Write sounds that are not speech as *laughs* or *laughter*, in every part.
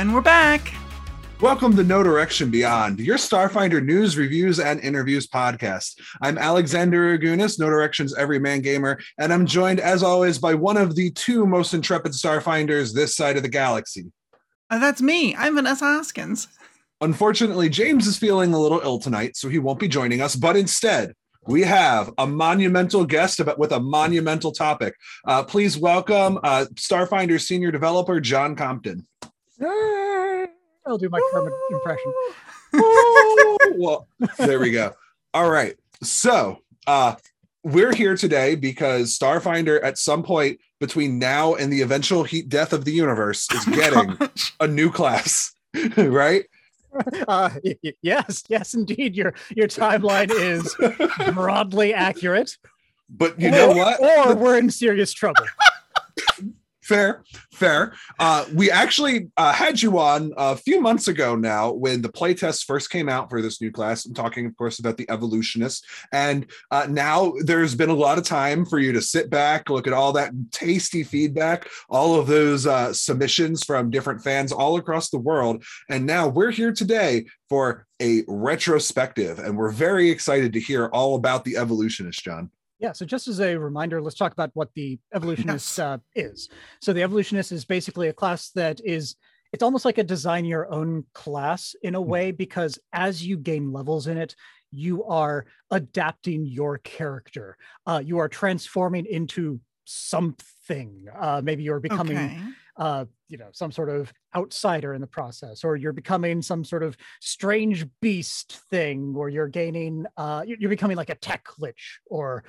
And we're back. Welcome to No Direction Beyond, your Starfinder news, reviews, and interviews podcast. I'm Alexander Augunas, No Direction's Everyman Gamer, and I'm joined, as always, by one of the two most intrepid Starfinders this side of the galaxy. Uh, that's me. I'm Vanessa Hoskins. Unfortunately, James is feeling a little ill tonight, so he won't be joining us, but instead, we have a monumental guest about, with a monumental topic. Uh, please welcome uh, Starfinder senior developer John Compton. *laughs* I'll do my Kermit impression. *laughs* *laughs* well, there we go. All right. So uh we're here today because Starfinder at some point between now and the eventual heat death of the universe is getting a new class, right? Uh, yes, yes, indeed. Your your timeline is broadly accurate. But you know what? Or we're in serious trouble. Fair fair. Uh we actually uh, had you on a few months ago now when the playtest first came out for this new class. I'm talking of course about the evolutionist and uh, now there's been a lot of time for you to sit back look at all that tasty feedback all of those uh, submissions from different fans all across the world. And now we're here today for a retrospective and we're very excited to hear all about the evolutionist john Yeah, so just as a reminder, let's talk about what the evolutionist uh, is. So the evolutionist is basically a class that is it's almost like a design your own class in a way because as you gain levels in it, you are adapting your character. Uh, you are transforming into something. Uh, maybe you're becoming Okay. uh, you know, some sort of outsider in the process, or you're becoming some sort of strange beast thing, or you're gaining, uh, you're becoming like a tech lich, or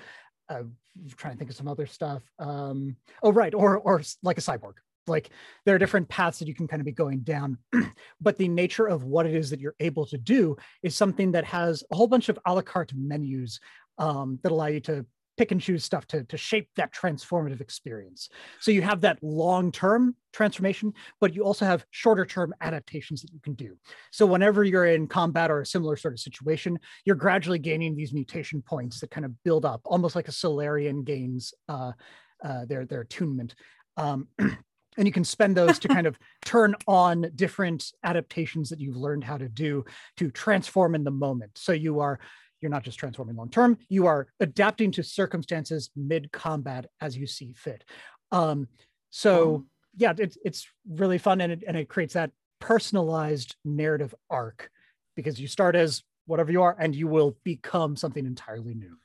I'm trying to think of some other stuff. Um, oh, right, or or like a cyborg. Like there are different paths that you can kind of be going down, *clears throat* but the nature of what it is that you're able to do is something that has a whole bunch of a la carte menus um, that allow you to pick and choose stuff to, to shape that transformative experience. So you have that long term transformation, but you also have shorter term adaptations that you can do. So whenever you're in combat or a similar sort of situation, you're gradually gaining these mutation points that kind of build up, almost like a Solarian gains uh, uh, their their attunement. Um, *clears throat* and you can spend those to kind of *laughs* turn on different adaptations that you've learned how to do to transform in the moment. So you are you're not just transforming long term you are adapting to circumstances mid combat as you see fit. Um so Cool. yeah it's it's really fun and it, and it creates that personalized narrative arc because you start as whatever you are and you will become something entirely new.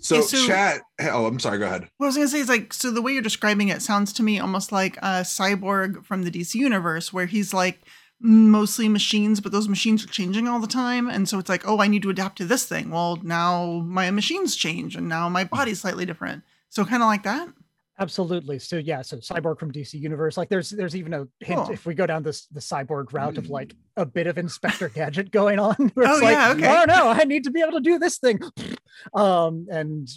So, Yeah, so- chat oh i'm sorry go ahead. What I was gonna say is like, so the way you're describing it sounds to me almost like a cyborg from the DC universe, where he's like mostly machines, but those machines are changing all the time, and so it's like, oh, I need to adapt to this thing. Well, now my machines change, and now my body's slightly different. So kind of like that. absolutely so yeah so cyborg from dc universe like there's there's even a hint Cool. if we go down this the cyborg route of like a bit of inspector gadget going on *laughs* Oh, like yeah, okay. oh no i need to be able to do this thing *laughs* um and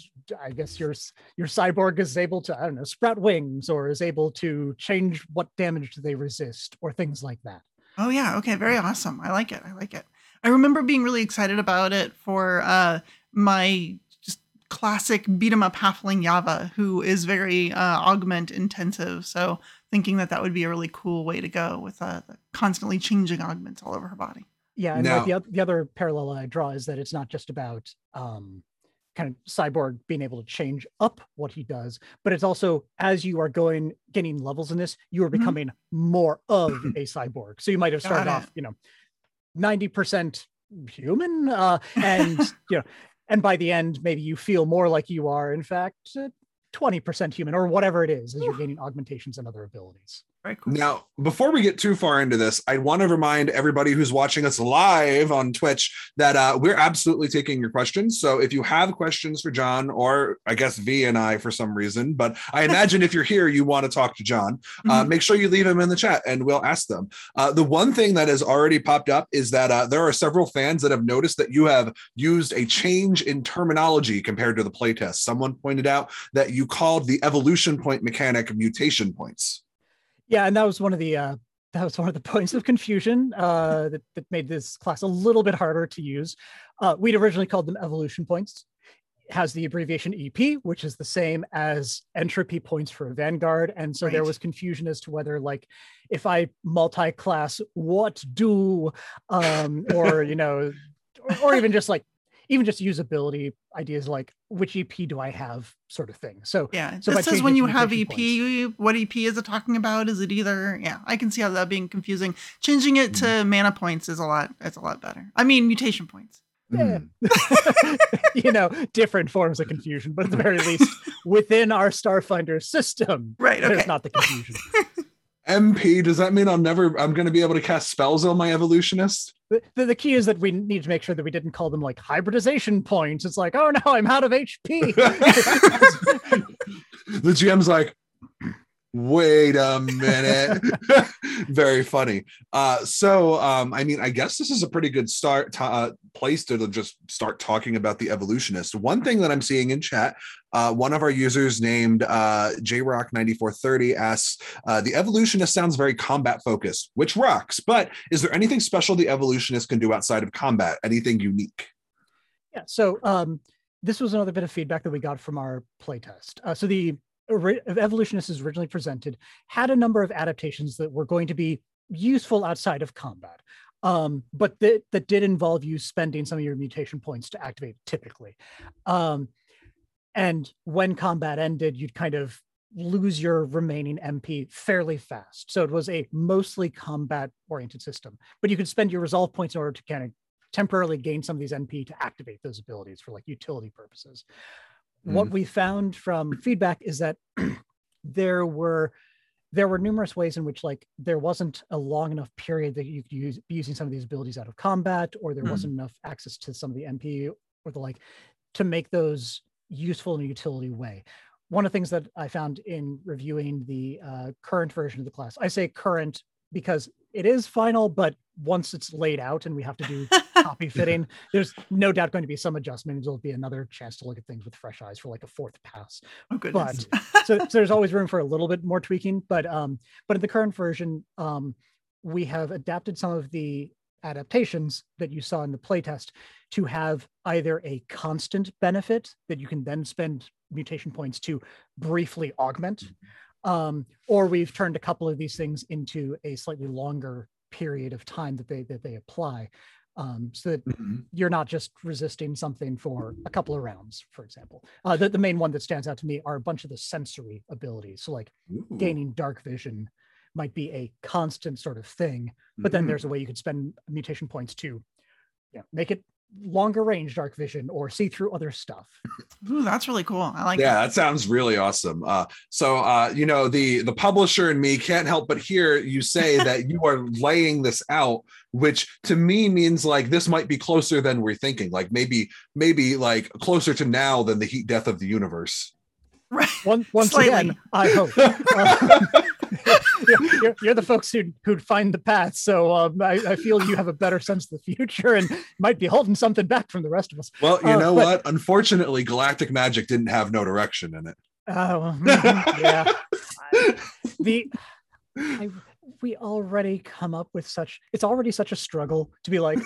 i guess your your cyborg is able to i don't know sprout wings or is able to change what damage they resist or things like that Oh yeah, okay, very awesome. I like it. I like it. I remember being really excited about it for uh my just classic beat 'em up halfling Yava, who is very uh, augment intensive. So thinking that that would be a really cool way to go with uh, the constantly changing augments all over her body. Yeah, and Now- like the, the other parallel I draw is that it's not just about um, kind of cyborg being able to change up what he does, but it's also as you are going getting levels in this, you are Mhm. becoming more of *clears throat* a cyborg. So you might have started off, you know, ninety percent human, uh, and *laughs* you know, and by the end, maybe you feel more like you are, in fact, twenty percent human, or whatever it is, as you're gaining augmentations and other abilities. Very cool. Now, before we get too far into this, I want to remind everybody who's watching us live on Twitch that uh, we're absolutely taking your questions. So if you have questions for John, or I guess V and I for some reason, but I imagine if you're here, you want to talk to John, uh, Mhm. make sure you leave him in the chat and we'll ask them. Uh, the one thing that has already popped up is that uh, there are several fans that have noticed that you have used a change in terminology compared to the playtest. Someone pointed out that you called the evolution point mechanic mutation points. Yeah, and that was one of the uh, that was one of the *laughs* points of confusion uh, that, that made this class a little bit harder to use. Uh, we'd originally called them evolution points. has the abbreviation EP, which is the same as entropy points for a Vanguard. And so there was confusion as to whether, like, if I multi-class, what do, um, or you know, or, or even just like, even just usability ideas like which EP do I have, sort of thing. So Yeah. So by it says when you have mutation EP, what EP is it talking about? Is it either? Yeah, I can see how that being confusing. Changing it to mana points is a lot. It's a lot better. I mean, mutation points. Yeah. Hmm. *laughs* you know, different forms of confusion, but at the very least, *laughs* within our Starfinder system, Right. there's not the confusion. *laughs* MP, does that mean I'll never I'm gonna be able to cast spells on my evolutionist? The, the, key is that we need to make sure that we didn't call them like hybridization points. It's like, oh no, I'm out of HP. *laughs* the GM's like, wait a minute. *laughs* Very funny. Uh, so, um, I mean, I guess this is a pretty good start to, uh, place to just start talking about the evolutionist. One thing that I'm seeing in chat, uh, one of our users named uh, JRock9430 asks, uh, the evolutionist sounds very combat focused, which rocks, but is there anything special the evolutionist can do outside of combat? Anything unique? yeah. So um, this was another bit of feedback that we got from our playtest. Uh, so the ori- evolutionist is originally presented had a number of adaptations that were going to be useful outside of combat. Um, but that, that did involve you spending some of your mutation points to activate typically. Um, and when combat ended, you'd kind of lose your remaining MP fairly fast. So it was a mostly combat oriented system, but you could spend your resolve points in order to kind of temporarily gain some of these MP to activate those abilities for like utility purposes. What we found from feedback is that *clears throat* there were there were numerous ways in which like there wasn't a long enough period that you could use be using some of these abilities out of combat or there Mhm. wasn't enough access to some of the mp or the like to make those useful in a utility way one of the things that i found in reviewing the uh, current version of the class i say current because it is final but once it's laid out and we have to do *laughs* copy fitting there's no doubt going to be some adjustment there'll be another chance to look at things with fresh eyes for like a fourth pass Oh goodness. so, so there's always room for a little bit more tweaking but um but in the current version um we have adapted some of the adaptations that you saw in the playtest to have either a constant benefit that you can then spend mutation points to briefly augment um or we've turned a couple of these things into a slightly longer period of time that they that they apply um so that Mhm. you're not just resisting something for a couple of rounds, for example. Uh, the, the main one that stands out to me are a bunch of the sensory abilities. So, like Ooh. gaining dark vision might be a constant sort of thing, but then Mhm. there's a way you could spend mutation points to you know, make it longer range dark vision or see through other stuff. *laughs* Ooh, that's really cool. I like that. yeah that. that sounds really awesome uh so uh you know the the publisher and me can't help but hear you say *laughs* that you are laying this out which to me means like this might be closer than we're thinking like maybe maybe like closer to now than the heat death of the universe Right. One, once Slightly. again, I hope. *laughs* Uh, you're, you're, the folks who who'd find the path, so um, I, I feel you have a better sense of the future and might be holding something back from the rest of us. well you Uh, know but- what unfortunately galactic magic didn't have no direction in it Oh, *laughs* mhm, yeah. I- the *laughs* I, we already come up with such it's already such a struggle to be like,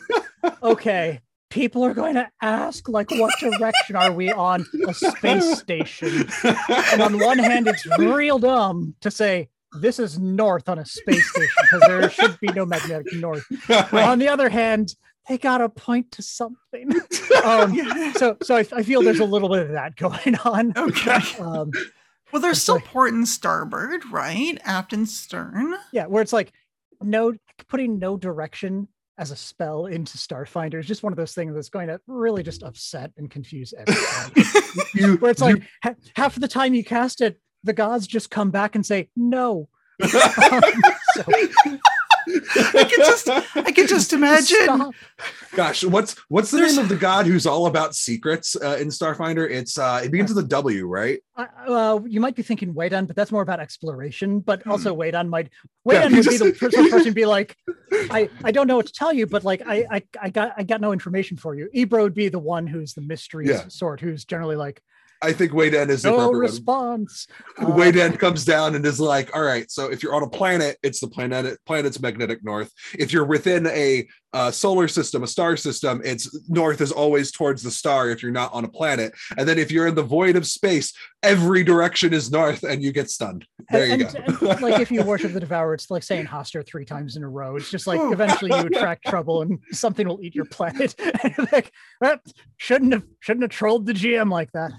okay, people are going to ask like what direction are we on a space station? And on one hand, it's real dumb to say this is north on a space station because there *laughs* should be no magnetic north. On the other hand, they gotta point to something. *laughs* Um, so so I, I feel there's a little bit of that going on. Okay. Um, Well, there's still like- port and starboard, right? Aft and stern. Yeah, where it's like no putting no direction as a spell into Starfinder is just one of those things that's going to really just upset and confuse everyone. *laughs* where it's you- like ha- half of the time you cast it, the gods just come back and say no. so, *laughs* I can just, I could just imagine. stop. Gosh, what's what's the There's- name of the god who's all about secrets uh, in Starfinder? It's uh it begins with a W, right? I- uh, you might be thinking Weydan, but that's more about exploration. But also Weydan might Hmm. Yeah, Weydan you would be the *laughs* first person be like, I, I don't know what to tell you, but like I, I I got I got no information for you. Ibra would be the one who's the mystery Yeah. sort, who's generally like I think Weydan is the no appropriate one. response. Uh, Weydan comes down and is like, all right, so if you're on a planet, it's the planet planet's magnetic north. If you're within a uh, solar system, a star system, it's north is always towards the star if you're not on a planet. And then if you're in the void of space, every direction is north and you get stunned. There you and, go. and, like if you worship *laughs* the devourer, it's like saying Hastur three times in a row. It's just like eventually you *laughs* attract trouble and something will eat your planet. *laughs* Like, shouldn't have shouldn't have trolled the GM like that.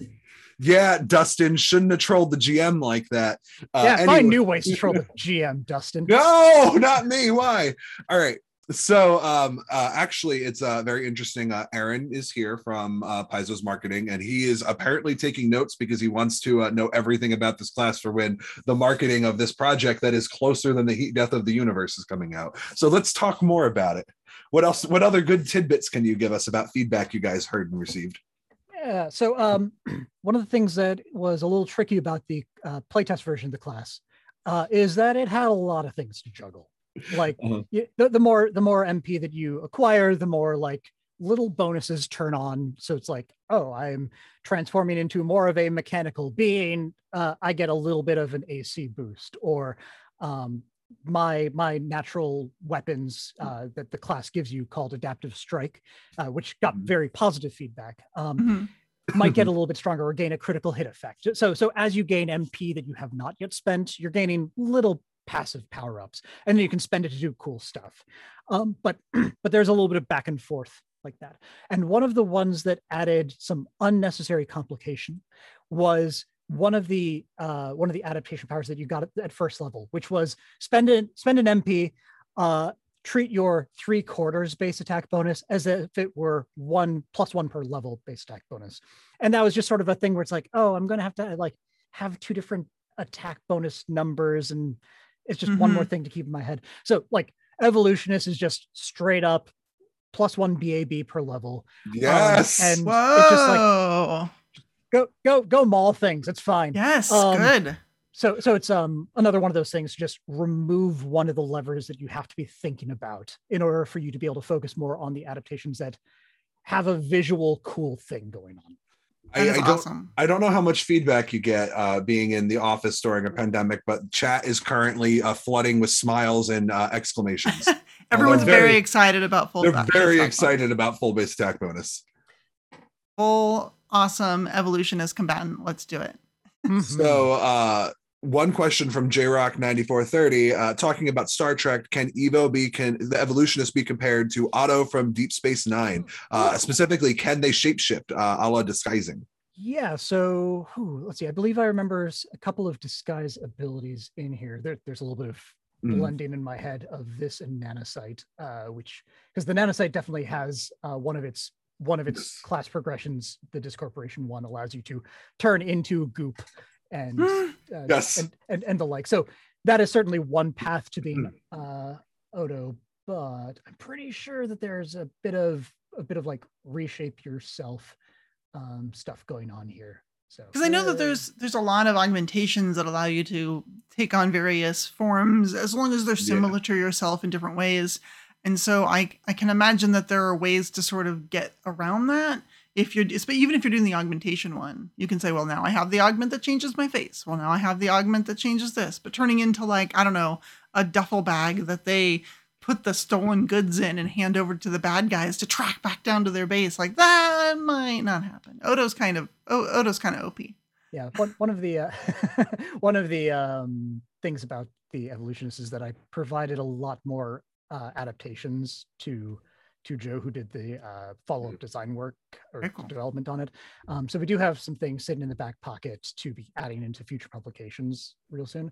Yeah, Dustin shouldn't have trolled the GM like that. Uh, yeah, find anyway- new ways to troll the *laughs* GM, Dustin. No, not me. Why? All right. So um uh actually it's uh very interesting. Uh Aaron is here from uh Paizo's marketing and he is apparently taking notes because he wants to uh, know everything about this class for when the marketing of this project that is closer than the heat death of the universe is coming out. So let's talk more about it. What else what other good tidbits can you give us about feedback you guys heard and received? Yeah. So um, *clears throat* one of the things that was a little tricky about the uh, playtest version of the class uh, is that it had a lot of things to juggle. Like *laughs* Uh-huh. the, the more the more MP that you acquire, the more like little bonuses turn on. So it's like, oh, I'm transforming into more of a mechanical being. Uh, I get a little bit of an AC boost, or um, my my natural weapons uh, that the class gives you called adaptive strike, uh, which got Mhm. very positive feedback. Um, Mhm. might get a *laughs* little bit stronger or gain a critical hit effect. So so as you gain MP that you have not yet spent, you're gaining little passive power ups, and then you can spend it to do cool stuff. Um, but *clears throat* but there's a little bit of back and forth like that. And one of the ones that added some unnecessary complication was one of the uh, one of the adaptation powers that you got at, at first level, which was spend an spend an MP. Uh, treat your three quarters base attack bonus as if it were one plus one per level base attack bonus and that was just sort of a thing where it's like oh i'm going to have to like have two different attack bonus numbers and it's just one more thing to keep in my head so like evolutionist is just straight up plus one bab per level Yes. and- Whoa. it's just like- go go go maul things it's fine yes, um, good. so so it's um another one of those things just remove one of the levers that you have to be thinking about in order for you to be able to focus more on the adaptations that have a visual cool thing going on I, I don't awesome. I don't know how much feedback you get uh, being in the office during a pandemic, but chat is currently uh, flooding with smiles and uh, exclamations. *laughs* Everyone's very- very, excited about full. They're back- very back- excited about full base attack bonus. Full awesome evolutionist combatant. Let's do it. So, uh, one question from JRock ninety four thirty, uh, talking about Star Trek. Can Evo be can the evolutionist be compared to Odo from Deep Space Nine? Uh, specifically, can they shapeshift uh, a la disguising? yeah so whew, let's see i believe i remember a couple of disguise abilities in here there, there's a little bit of Mm. blending in my head of this and nanocyte uh which because the nanocyte definitely has uh one of its one of its class progressions the discorporation one allows you to turn into goop and *gasps* uh, Yes. and, and and the like so that is certainly one path to being uh odo but i'm pretty sure that there's a bit of a bit of like reshape yourself um stuff going on here so Because I know that there's there's a lot of augmentations that allow you to take on various forms as long as they're Yeah. similar to yourself in different ways. And so I I can imagine that there are ways to sort of get around that. If you're but even if you're doing the augmentation one, you can say, well, now I have the augment that changes my face. Well, now I have the augment that changes this. But turning into like I don't know a duffel bag that they put the stolen goods in and hand over to the bad guys to track back down to their base, like that might not happen. Odo's kind of Odo's kind of OP. yeah one, one of the uh, *laughs* one of the um things about the evolutionists is that i provided a lot more uh adaptations to to joe who did the uh follow-up design work or cool. development on it um so we do have some things sitting in the back pocket to be adding into future publications real soon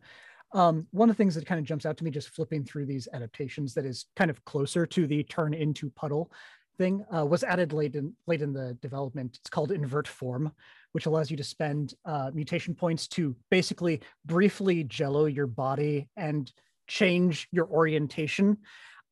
um, one of the things that kind of jumps out to me just flipping through these adaptations that is kind of closer to the turn into puddle thing uh, was added late in late in the development. It's called invert form, which allows you to spend uh, mutation points to basically briefly jello your body and change your orientation.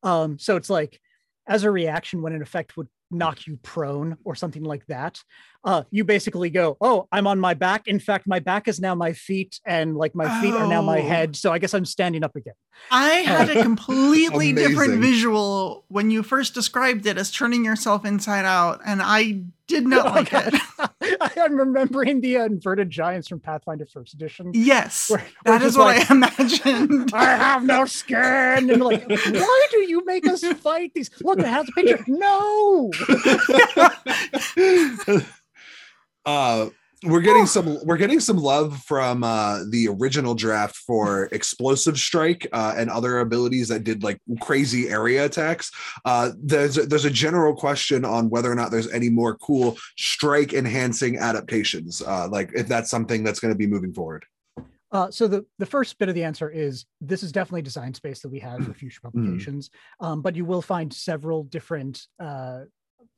Um, so it's like as a reaction when an effect would knock you prone or something like that, uh, you basically go, "Oh, I'm on my back. In fact, my back is now my feet, and like my feet are now my Oh. head. So I guess I'm standing up again." I had a *laughs* completely different visual when you first described it as turning yourself inside out, and I did not like it. *laughs* *laughs* I'm remembering the uh, inverted giants from Pathfinder First Edition. Yes, Where- that is what like, I *laughs* imagined. I have no skin. And like, *laughs* why do you make us fight these? Look, it has a picture. No. uh we're getting some we're getting some love from uh the original draft for *laughs* explosive strike uh and other abilities that did like crazy area attacks uh there's a, there's a general question on whether or not there's any more cool strike enhancing adaptations uh like if that's something that's going to be moving forward Uh, so the, the first bit of the answer is this is definitely design space that we have for *clears throat* future publications, um, but you will find several different uh,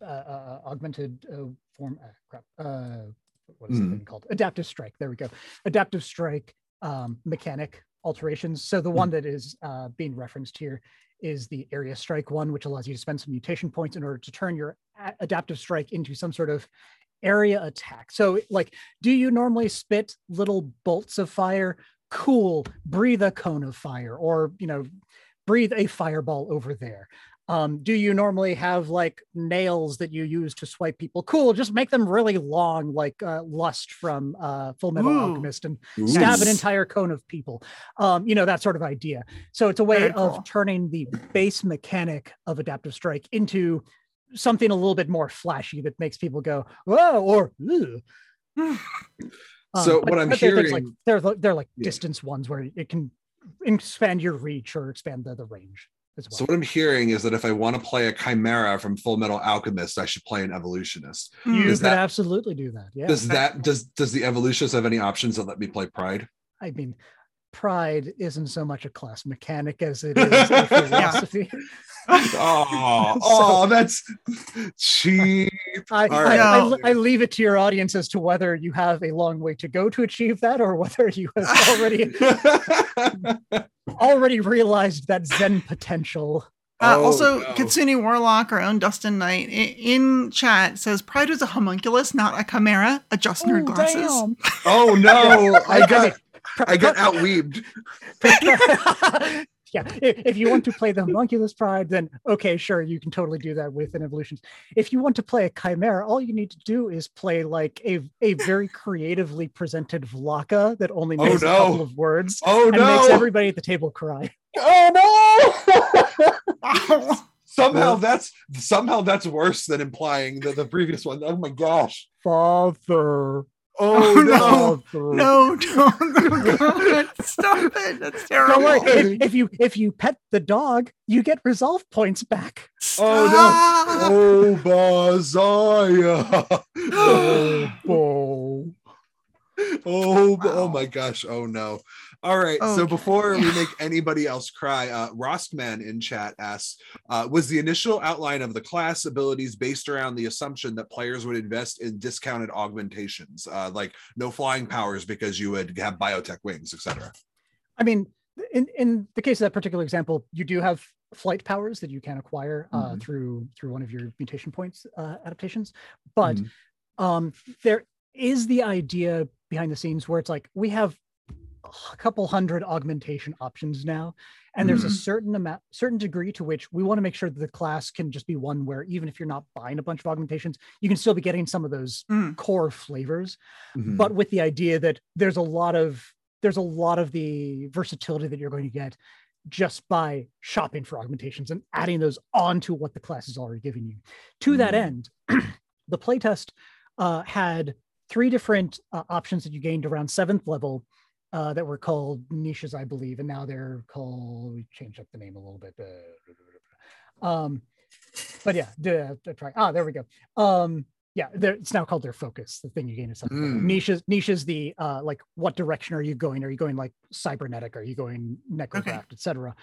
uh, uh, augmented uh, form. Uh, crap. What is Mm. the thing called? Adaptive strike. There we go. Adaptive strike um, mechanic alterations. So the one that is uh, being referenced here is the area strike one, which allows you to spend some mutation points in order to turn your adaptive strike into some sort of area attack. So like do you normally spit little bolts of fire? Cool. Breathe a cone of fire, or you know, breathe a fireball over there. Um, do you normally have like nails that you use to swipe people? Cool. Just make them really long, like uh, Lust from uh, Full Metal Ooh. Alchemist, and stab an entire cone of people. Um, you know that sort of idea. So it's a way Very of cool. turning the base mechanic of adaptive strike into something a little bit more flashy that makes people go whoa or Ugh. *sighs* So what I'm they're like hearing- they're they're like Yeah. distance ones where it can expand your reach or expand the, the range well. so what i'm hearing is that if i want to play a chimera from full metal alchemist i should play an evolutionist you Mm. could that- absolutely do that. Yeah, does that does does the evolutionist have any options that let me play pride I mean, pride isn't so much a class mechanic as it *laughs* is a philosophy. *laughs* oh, *laughs* So- oh that's cheap I, All I. I, I leave it to your audience as to whether you have a long way to go to achieve that, or whether you have already already realized that Zen potential. Uh, Oh, also, no. Kitsune Warlock, our own Dustin Knight, in chat says Pride was a homunculus, not a chimera. Adjust nerd Oh, glasses. damn. oh no i got Pr- i got pr- outweebed *laughs* yeah, if, if you want to play the homunculus pride, then okay, sure, you can totally do that with an evolutions. If you want to play a chimera, all you need to do is play like a a very creatively presented Vlaka that only Oh, makes no. a couple of words oh and no makes everybody at the table cry. oh no Ow. *laughs* somehow that's somehow that's worse than implying the, the previous one. Oh my gosh Father, oh, Oh, no. father. no, don't. *laughs* Oh, God, Stop it. That's terrible. Don't worry. If, if you if you pet the dog, you get resolve points back. Oh, no! oh Bazaya *gasps* *gasps* Oh, Oh, oh Wow. my gosh. Oh no. All right. So before we make anybody else cry, uh, Roskman in chat asks, uh, was the initial outline of the class abilities based around the assumption that players would invest in discounted augmentations, uh, like no flying powers because you would have biotech wings, etc. I mean, in in the case of that particular example, you do have flight powers that you can acquire uh, Mhm. through through one of your mutation points uh, adaptations, but Mhm. um, there is the idea behind the scenes where it's like we have a couple hundred augmentation options now and there's a Mhm. certain amount certain degree to which we want to make sure that the class can just be one where even if you're not buying a bunch of augmentations you can still be getting some of those Mm. core flavors Mhm. but with the idea that there's a lot of there's a lot of the versatility that you're going to get just by shopping for augmentations and adding those onto what the class is already giving you. To that Mm. end, *clears throat* the playtest uh, had three different uh, options that you gained around seventh level uh, that were called niches, I believe, and now they're called. We changed up the name a little bit. Um, but yeah, the, the try. Ah, there we go. Um, yeah, it's now called their focus. The thing you gain is something Mm. niches. Niches. The uh, like, what direction are you going? Are you going like cybernetic? Are you going necrograft, etc.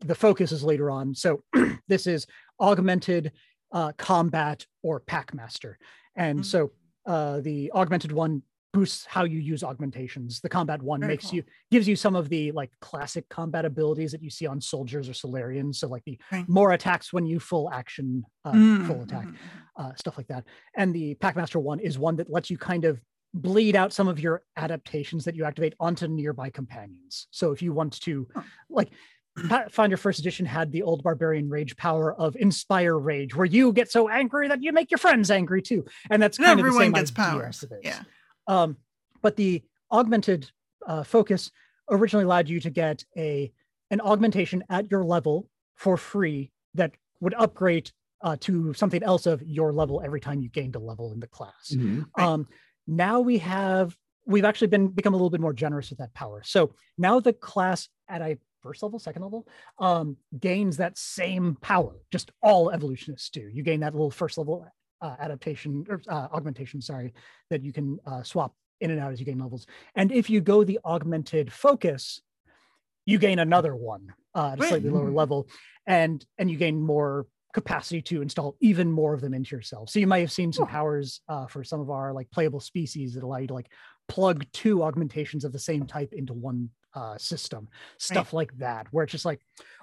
The focus is later on. So *clears throat* this is augmented uh, combat or packmaster, and Mm. so uh, the augmented one boosts how you use augmentations. The combat one Very makes cool. you gives you some of the like classic combat abilities that you see on soldiers or Solarians. So like the Okay. more attacks when you full action, uh, Mm, full attack, mhm. uh, stuff like that. And the Packmaster one is one that lets you kind of bleed out some of your adaptations that you activate onto nearby companions. So if you want to, Huh. like, Pathfinder First Edition had the old barbarian rage power of inspire rage, where you get so angry that you make your friends angry too, and that's And kind of the everyone same gets powers. Yeah. Um, but the augmented uh, focus originally allowed you to get a an augmentation at your level for free that would upgrade uh, to something else of your level every time you gained a level in the class. Mhm. Um, now we have we've actually been become a little bit more generous with that power. So now the class at a first level, second level, um, gains that same power. Just all evolutionists do. You gain that little first level uh, adaptation or uh, augmentation, sorry, that you can uh, swap in and out as you gain levels. And if you go the augmented focus, you gain another one uh, at a slightly lower level, and and you gain more capacity to install even more of them into yourself. So you might have seen some powers uh, for some of our like playable species that allow you to like plug two augmentations of the same type into one uh, system, stuff like that, where it's just like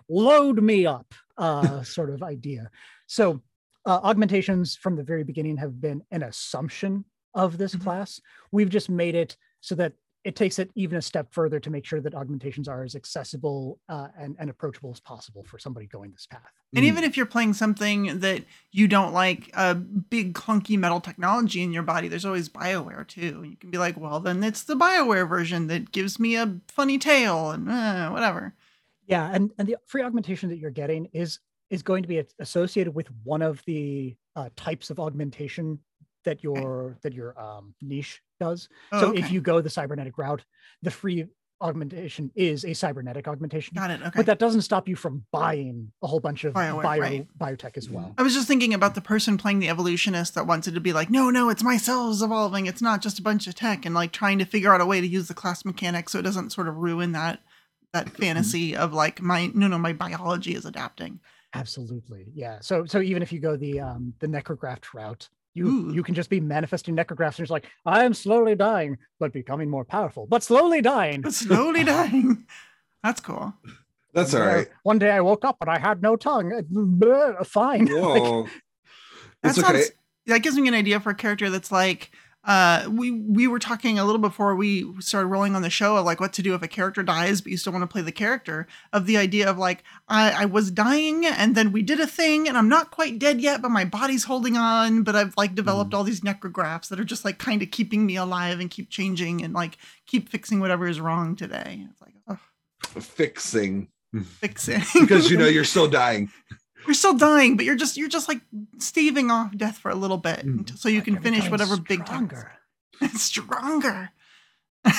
load me up uh, *laughs* sort of idea. So uh, augmentations from the very beginning have been an assumption of this Mhm. class. We've just made it so that it takes it even a step further to make sure that augmentations are as accessible uh, and, and approachable as possible for somebody going this path. And even if you're playing something that you don't like a big clunky metal technology in your body, there's always BioWare too. You can be like, well, then it's the BioWare version that gives me a funny tail and uh, whatever. Yeah, and and the free augmentation that you're getting is is going to be associated with one of the uh, types of augmentation that your that your um, niche does. Oh, so okay. if you go the cybernetic route, the free augmentation is a cybernetic augmentation. got it. Okay. But that doesn't stop you from buying a whole bunch of BioWare, bio, right. biotech as well. I was just thinking about the person playing the evolutionist that wanted to be like, no, no, it's my cells evolving. It's not just a bunch of tech, and like trying to figure out a way to use the class mechanic so it doesn't sort of ruin that that fantasy of like my no, no, my biology is adapting. Absolutely. Yeah. So so even if you go the um the necrografted route, you Ooh. you can just be manifesting necrografts and it's like, I am slowly dying, but becoming more powerful, but slowly dying. But slowly *laughs* dying. That's cool. That's all Uh. One day I woke up and I had no tongue. *laughs* Bleh, Fine. *laughs* Like, Whoa. That it's okay. sounds- That gives me an idea for a character that's like uh we we were talking a little before we started rolling on the show of like what to do if a character dies but you still want to play the character of the idea of like I, I was dying and then we did a thing and I'm not quite dead yet but my body's holding on but I've like developed all these necrografts that are just like kind of keeping me alive and keep changing and like keep fixing whatever is wrong today. It's like oh, Fixing. *laughs* Fixing. Because you know *laughs* you're still dying. You're still dying but you're just you're just like staving off death for a little bit Mm. so you like can finish becoming whatever big tasks. stronger. *laughs* stronger.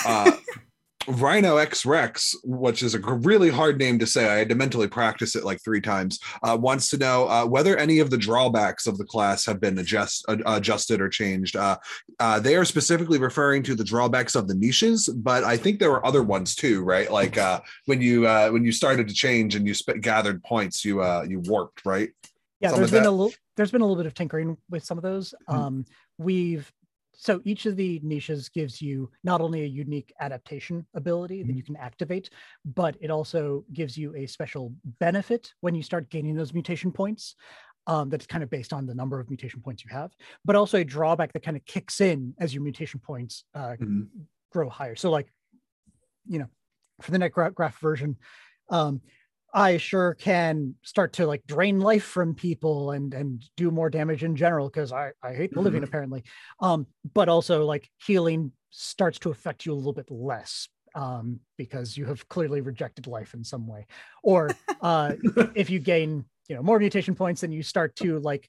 Uh, *laughs* Rhino X Rex, which is a really hard name to say, I had to mentally practice it like three times. Uh, wants to know uh, whether any of the drawbacks of the class have been adjust, uh, adjusted or changed. Uh, uh, they are specifically referring to the drawbacks of the niches, but I think there were other ones too, right? Like uh, when you uh, when you started to change and you sp- gathered points, you uh, you warped, right? yeah there's been that. a little there's been a little bit of tinkering with some of those Mhm. um we've so each of the niches gives you not only a unique adaptation ability that Mhm. you can activate but it also gives you a special benefit when you start gaining those mutation points um, that's kind of based on the number of mutation points you have but also a drawback that kind of kicks in as your mutation points uh, Mhm. grow higher. So like, you know, for the Necrograft version, um, I sure can start to like drain life from people and and do more damage in general because I I hate the living apparently. Um, but also like healing starts to affect you a little bit less um, because you have clearly rejected life in some way. Or uh, *laughs* if you gain you know more mutation points, then you start to like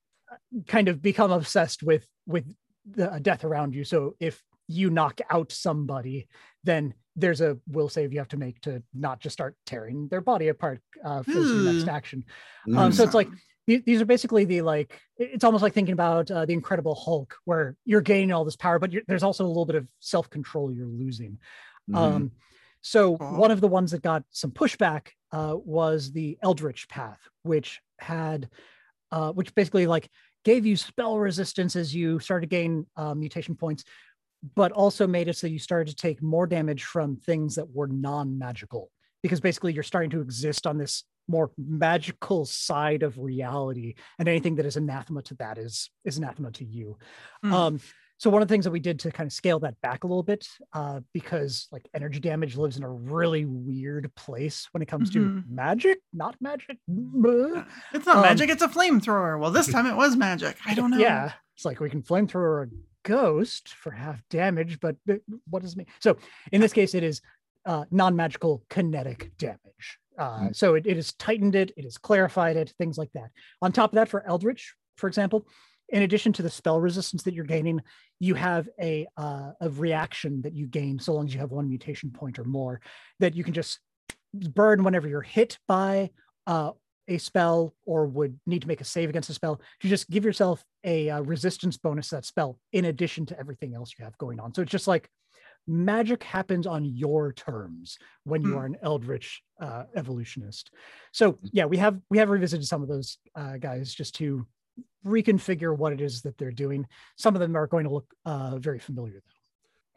kind of become obsessed with with the death around you. So if you knock out somebody, then there's a will save you have to make to not just start tearing their body apart uh, for your next Ooh. action. Mm. Um, so it's like these are basically the like it's almost like thinking about uh, the Incredible Hulk, where you're gaining all this power, but you're, there's also a little bit of self control you're losing. Mhm. Um, so Cool. one of the ones that got some pushback uh, was the Eldritch path, which had, uh, which basically like gave you spell resistance as you started to gain uh, mutation points, but also made it so you started to take more damage from things that were non-magical, because basically you're starting to exist on this more magical side of reality, and anything that is anathema to that is is anathema to you. Hmm. Um, so one of the things that we did to kind of scale that back a little bit, uh, because like energy damage lives in a really weird place when it comes to Mhm. magic, not magic. It's not Um, magic, it's a flamethrower. Well, this *laughs* time it was magic. I don't know. Yeah, it's like we can flamethrower a ghost for half damage, but what does it mean? So in this case, it is uh, non-magical kinetic damage. Uh, So it, it has tightened it, it has clarified it, things like that. On top of that, for Eldritch, for example, in addition to the spell resistance that you're gaining, you have a uh, a reaction that you gain so long as you have one mutation point or more that you can just burn whenever you're hit by uh, a spell or would need to make a save against a spell. You just give yourself a uh, resistance bonus to that spell in addition to everything else you have going on. So it's just like magic happens on your terms when you Hmm. are an eldritch uh, evolutionist. So yeah, we have we have revisited some of those uh, guys just to reconfigure what it is that they're doing. Some of them are going to look uh, very familiar though.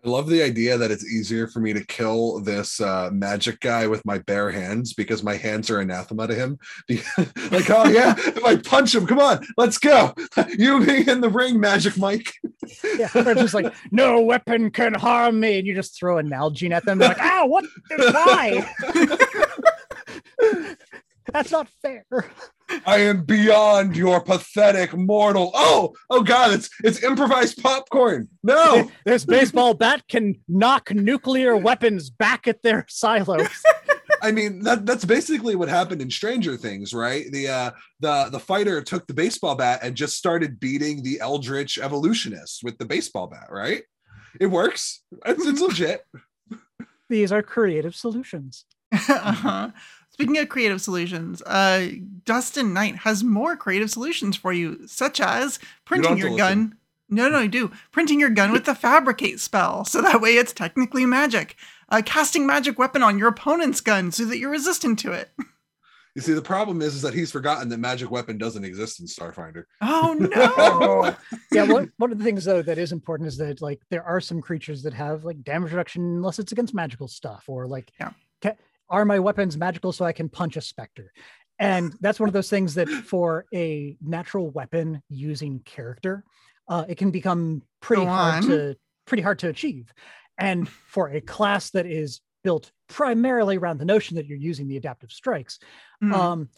I love the idea that it's easier for me to kill this uh, magic guy with my bare hands because my hands are anathema to him. *laughs* like, oh yeah, *laughs* if I punch him, come on, let's go. *laughs* You be in the ring, Magic Mike. Yeah, they're just like, no weapon can harm me, and you just throw a Nalgene at them. They're like, ah, what? Why? That's not fair. I am beyond your pathetic mortal. Oh, oh God, it's it's improvised popcorn. No, This baseball bat can knock nuclear weapons back at their silos. *laughs* I mean that that's basically what happened in Stranger Things, right? The uh the the fighter took the baseball bat and just started beating the Eldritch evolutionist with the baseball bat, right? It works. It's, it's legit. These are creative solutions. *laughs* uh-huh. Speaking of creative solutions, uh, Dustin Knight has more creative solutions for you, such as printing have your to gun. No, no, you do. Printing your gun with the fabricate spell, *laughs* so that way it's technically magic. Uh, casting magic weapon on your opponent's gun so that you're resistant to it. *laughs* You see, the problem is, is that he's forgotten that magic weapon doesn't exist in Starfinder. Oh *laughs* no! Yeah, one, one of the things though that is important is that like there are some creatures that have like damage reduction unless it's against magical stuff, or like Yeah. ca- are my weapons magical so I can punch a specter? And that's one of those things that *laughs* for a natural weapon using character, uh, it can become pretty Go hard on. to pretty hard to achieve. And for a class that is built primarily around the notion that you're using the adaptive strikes, Mm. um,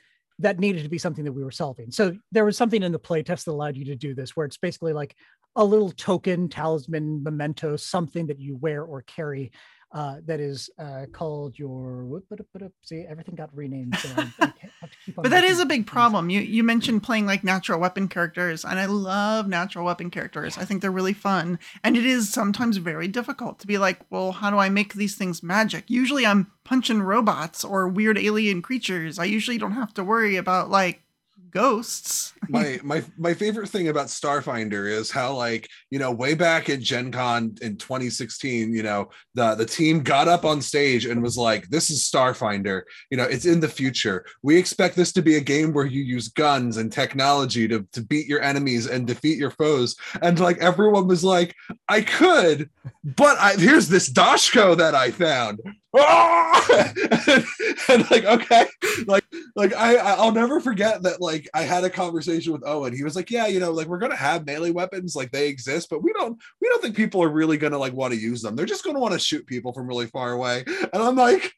that needed to be something that we were solving. So there was something in the playtest that allowed you to do this, where it's basically like a little token, talisman, memento, something that you wear or carry uh, that is uh, called your. whoop, ba-da, ba-da, See, everything got renamed. So I, I have to keep *laughs* on But that is a big problem. You you mentioned playing like natural weapon characters, and I love natural weapon characters. I think they're really fun, and it is sometimes very difficult to be like, well, how do I make these things magic? Usually, I'm punching robots or weird alien creatures. I usually don't have to worry about like ghosts. *laughs* my my my favorite thing about Starfinder is how like you know way back at Gen Con in 2016, you know the the team got up on stage and was like, "This is Starfinder. You know, it's in the future. We expect this to be a game where you use guns and technology to to beat your enemies and defeat your foes." And like everyone was like, "I could, but I, here's this Doshko that I found." Ah! and, *laughs* and like okay like like I I'll never forget that like I had a conversation with Owen. He was like, "Yeah, you know, like we're gonna have melee weapons, like they exist, but we don't we don't think people are really gonna like want to use them. They're just gonna want to shoot people from really far away." And I'm like,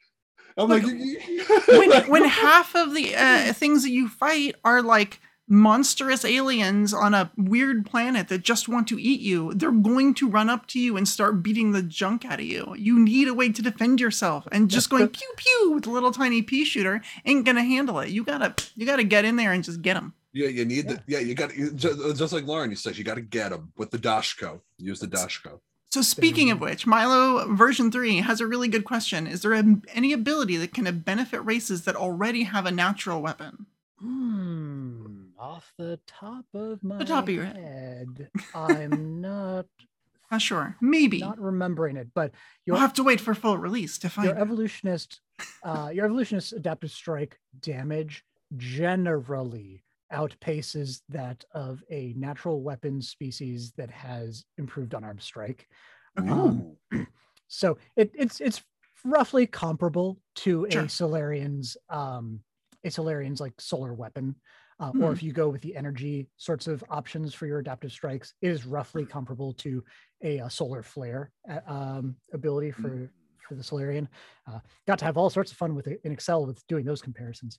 I'm Look, like, *laughs* when when half of the uh, things that you fight are like monstrous aliens on a weird planet that just want to eat you, they're going to run up to you and start beating the junk out of you. You need a way to defend yourself, and just going *laughs* pew pew with a little tiny pea shooter ain't gonna handle it. You gotta you gotta get in there and just get them. yeah, you need the yeah, you got just, just like Lauren, you said, you got to get them with the Doshko. Use the Doshko. So speaking of which, Milo version 3 has a really good question. Is there a, any ability that can benefit races that already have a natural weapon? Hmm, off the top of my the top of your head. I'm *laughs* not Not sure. Maybe. not remembering it, but You'll your have to wait for full release to find your it. evolutionist uh your evolutionist adaptive strike damage generally outpaces that of a natural weapon species that has improved unarmed strike Okay. Um, *clears throat* so it, it's it's roughly comparable to Sure. a solarian's um a solarian's like solar weapon Uh, Hmm. Or if you go with the energy sorts of options for your adaptive strikes, it is roughly comparable to a, uh solar flare uh, um, ability for for the Solarian. Uh, got to have all sorts of fun with it in Excel with doing those comparisons.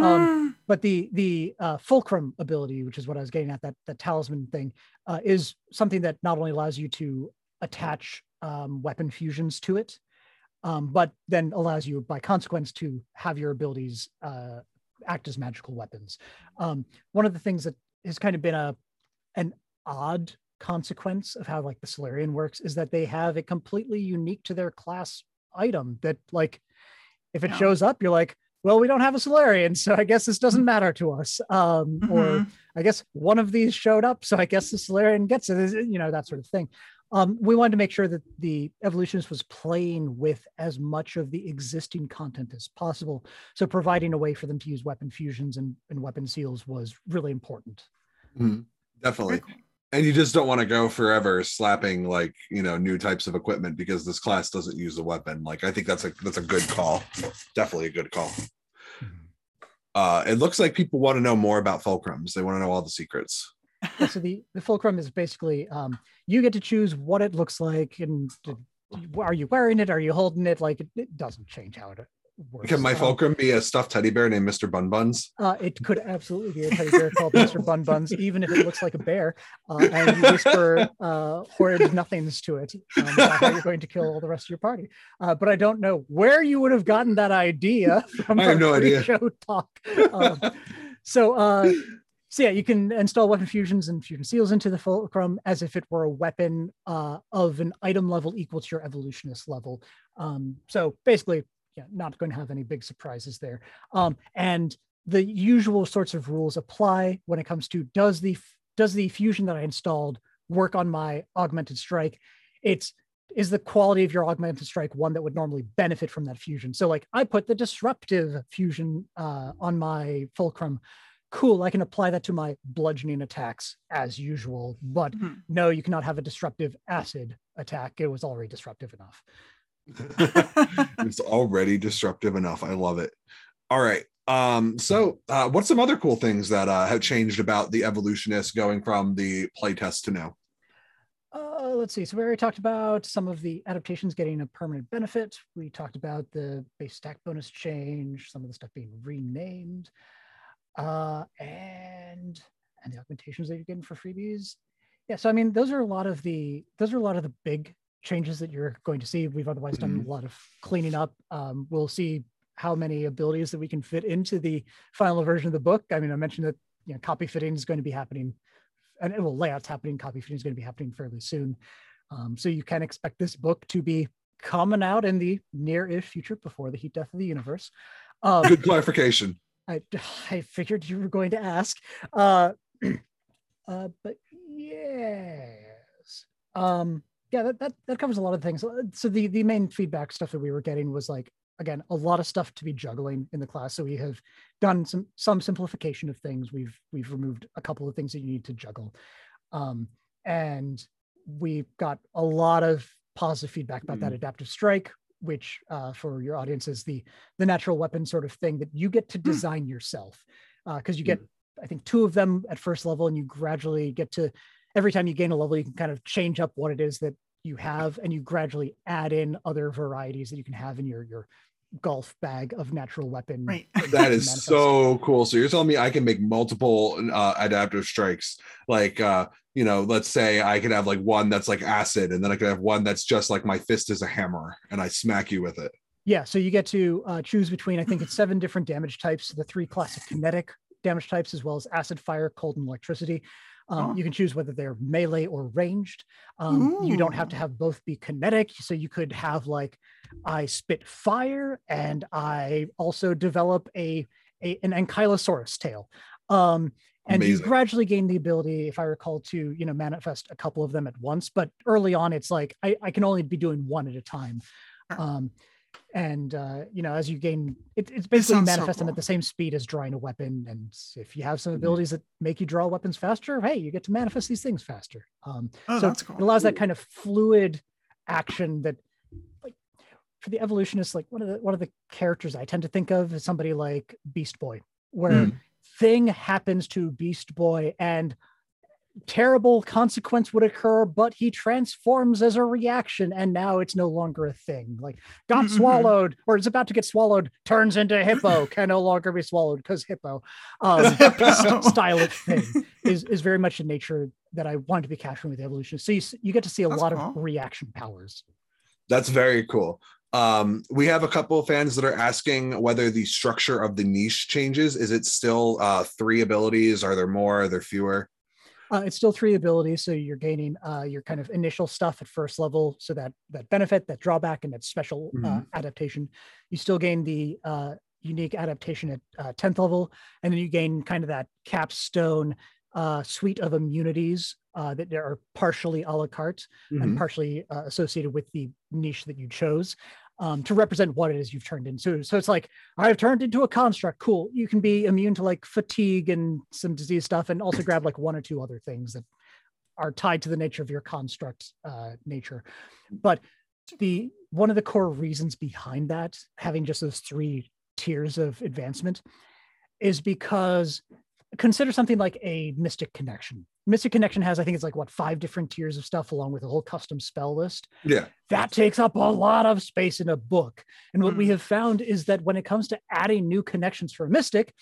Um, Mm, but the the uh, fulcrum ability, which is what I was getting at, that that talisman thing, uh, is something that not only allows you to attach um, weapon fusions to it, um, but then allows you, by consequence, to have your abilities uh, act as magical weapons. Um, one of the things that has kind of been a an odd consequence of how like the Solarian works is that they have a completely unique to their class item that like if it Yeah. shows up, you're like, well, we don't have a Solarian, so I guess this doesn't matter to us. Um, Or mhm. I guess one of these showed up, so I guess the Solarian gets it, you know, that sort of thing. Um, we wanted to make sure that the evolutionist was playing with as much of the existing content as possible. So providing a way for them to use weapon fusions and, and weapon seals was really important. Mhm. Definitely. And you just don't want to go forever slapping like you know new types of equipment because this class doesn't use a weapon. Like I think that's a that's a good call. Definitely a good call. Uh, it looks like people want to know more about fulcrums. They want to know all the secrets. So the, the fulcrum is basically um, you get to choose what it looks like and are you wearing it? Are you holding it? Like it, it doesn't change how it works. Can my Um, fulcrum be a stuffed teddy bear named Mr. Bun Buns? Uh, it could absolutely be a teddy bear called *laughs* Mr. Bun Buns, even if it looks like a bear, uh, and you whisper uh, horrid nothings to it um, about how you're going to kill all the rest of your party. Uh, but I don't know where you would have gotten that idea *laughs* from I have no idea. pre-show talk. Um, so, uh, so yeah, you can install weapon fusions and fusion seals into the fulcrum as if it were a weapon uh, of an item level equal to your evolutionist level. Um, so basically, yeah, not going to have any big surprises there. Um, and the usual sorts of rules apply when it comes to does the does the fusion that I installed work on my augmented strike? It's is the quality of your augmented strike one that would normally benefit from that fusion? So like I put the disruptive fusion uh, on my fulcrum. Cool, I can apply that to my bludgeoning attacks as usual, but Mhm. no, you cannot have a disruptive acid attack. It was already disruptive enough. *laughs* it's already disruptive enough. I love it. All right. Um, so uh, what's some other cool things that uh, have changed about the evolutionist going from the playtest to now? Uh, let's see. So we already talked about some of the adaptations getting a permanent benefit. We talked about the base stack bonus change, some of the stuff being renamed, uh, and and the augmentations that you're getting for freebies. Yeah. So I mean, those are a lot of the those are a lot of the big changes that you're going to see. We've otherwise done a lot of cleaning up. Um, we'll see how many abilities that we can fit into the final version of the book. I mean, I mentioned that you know copy fitting is going to be happening and well, layout's happening, copy fitting is going to be happening fairly soon. Um, so you can expect this book to be coming out in the near-ish future before the heat death of the universe. Um, Good clarification. I, *laughs* I figured you were going to ask. Uh, *clears throat* uh, but yes. Um, yeah, that, that, that covers a lot of things. Uh, So the, the main feedback stuff that we were getting was like, again, a lot of stuff to be juggling in the class. So we have done some, some simplification of things. We've, we've removed a couple of things that you need to juggle. Um, and we got a lot of positive feedback about that adaptive strike, which uh, for your audience is the the natural weapon sort of thing that you get to hmm. design yourself uh, because you get hmm. I think two of them at first level, and you gradually get to every time you gain a level, you can kind of change up what it is that you have, and you gradually add in other varieties that you can have in your your golf bag of natural weapon. Right. That is manifest. so cool. So you're telling me I can make multiple uh, adaptive strikes, like uh, you know, let's say I could have like one that's like acid, and then I could have one that's just like my fist is a hammer, and I smack you with it. Yeah, so you get to uh, choose between I think it's seven different damage types, the three classic kinetic damage types, as well as acid, fire, cold, and electricity. Um, Oh. You can choose whether they're melee or ranged. Um, you don't have to have both be kinetic, so you could have like I spit fire and I also develop a, a an ankylosaurus tail. Um, and you gradually gain the ability, if I recall, to you know manifest a couple of them at once. But early on, it's like I, I can only be doing one at a time. Um, and uh, you know, as you gain, it, it's basically sounds so manifest them cool. at the same speed as drawing a weapon. And if you have some abilities that make you draw weapons faster, hey, you get to manifest these things faster. Um, Oh, so that's cool. it allows that kind of fluid action that, like, for the evolutionists, like one of the one of the characters I tend to think of is somebody like Beast Boy, where Mm. thing happens to Beast Boy and terrible consequence would occur, but he transforms as a reaction, and now it's no longer a thing. Like got Mhm. swallowed, or is about to get swallowed, turns into hippo, *laughs* can no longer be swallowed because hippo. *laughs* Um, Hippo. style of thing is is very much in nature that I wanted to be capturing with evolution. So you, you get to see a That's lot cool. of reaction powers. That's very cool. Um, we have a couple of fans that are asking whether the structure of the niche changes. Is it still uh, three abilities? Are there more? Are there fewer? Uh, it's still three abilities, so you're gaining uh, your kind of initial stuff at first level. So that that benefit, that drawback, and that special uh, Mhm. adaptation. You still gain the uh, unique adaptation at uh, tenth level, and then you gain kind of that capstone uh, suite of immunities uh, that are partially a la carte Mhm. and partially uh, associated with the niche that you chose um, to represent what it is you've turned into. So it's like I've turned into a construct. Cool. You can be immune to like fatigue and some disease stuff, and also grab like one or two other things that are tied to the nature of your construct uh, nature. But the one of the core reasons behind that, having just those three tiers of advancement, is because consider something like a mystic connection. Mystic connection has, I think it's like what five different tiers of stuff along with a whole custom spell list Yeah. that takes up a lot of space in a book. And what we Mm. have found is that when it comes to adding new connections for Mystic,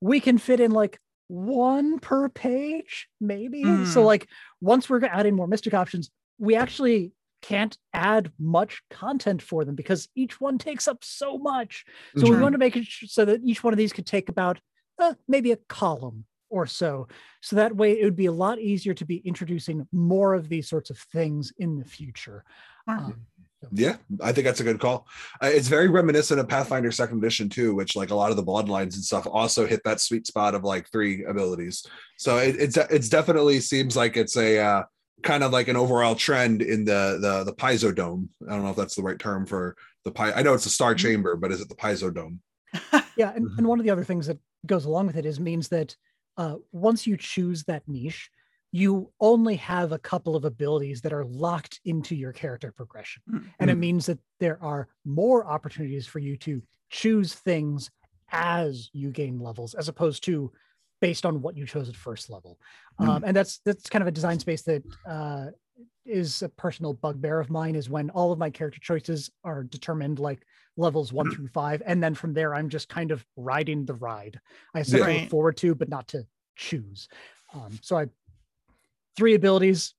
we can fit in like one per page, maybe. So, Mm. like, once we're adding more Mystic options, we actually can't add much content for them because each one takes up so much. So, we want to make it so that each one of these could take about uh, maybe a column or so. So that way it would be a lot easier to be introducing more of these sorts of things in the future. Smart. Um, Yeah, I think that's a good call. Uh, it's very reminiscent of Pathfinder Second Edition too, which like a lot of the bloodlines and stuff also hit that sweet spot of like three abilities. So it, it's it's definitely seems like it's a uh, kind of like an overall trend in the the the Paizo Dome. I don't know if that's the right term for the Pi. I know it's a star Mhm. chamber, but is it the Paizo Dome? *laughs* Yeah, and, and one of the other things that goes along with it is means that uh, once you choose that niche, you only have a couple of abilities that are locked into your character progression. Mm. And it Mm. means that there are more opportunities for you to choose things as you gain levels, as opposed to based on what you chose at first level. Mm. Um, and that's that's kind of a design space that uh, is a personal bugbear of mine. Is when all of my character choices are determined like levels one through five, and then from there I'm just kind of riding the ride. I have something to look forward to, but not to choose. Um, so I three abilities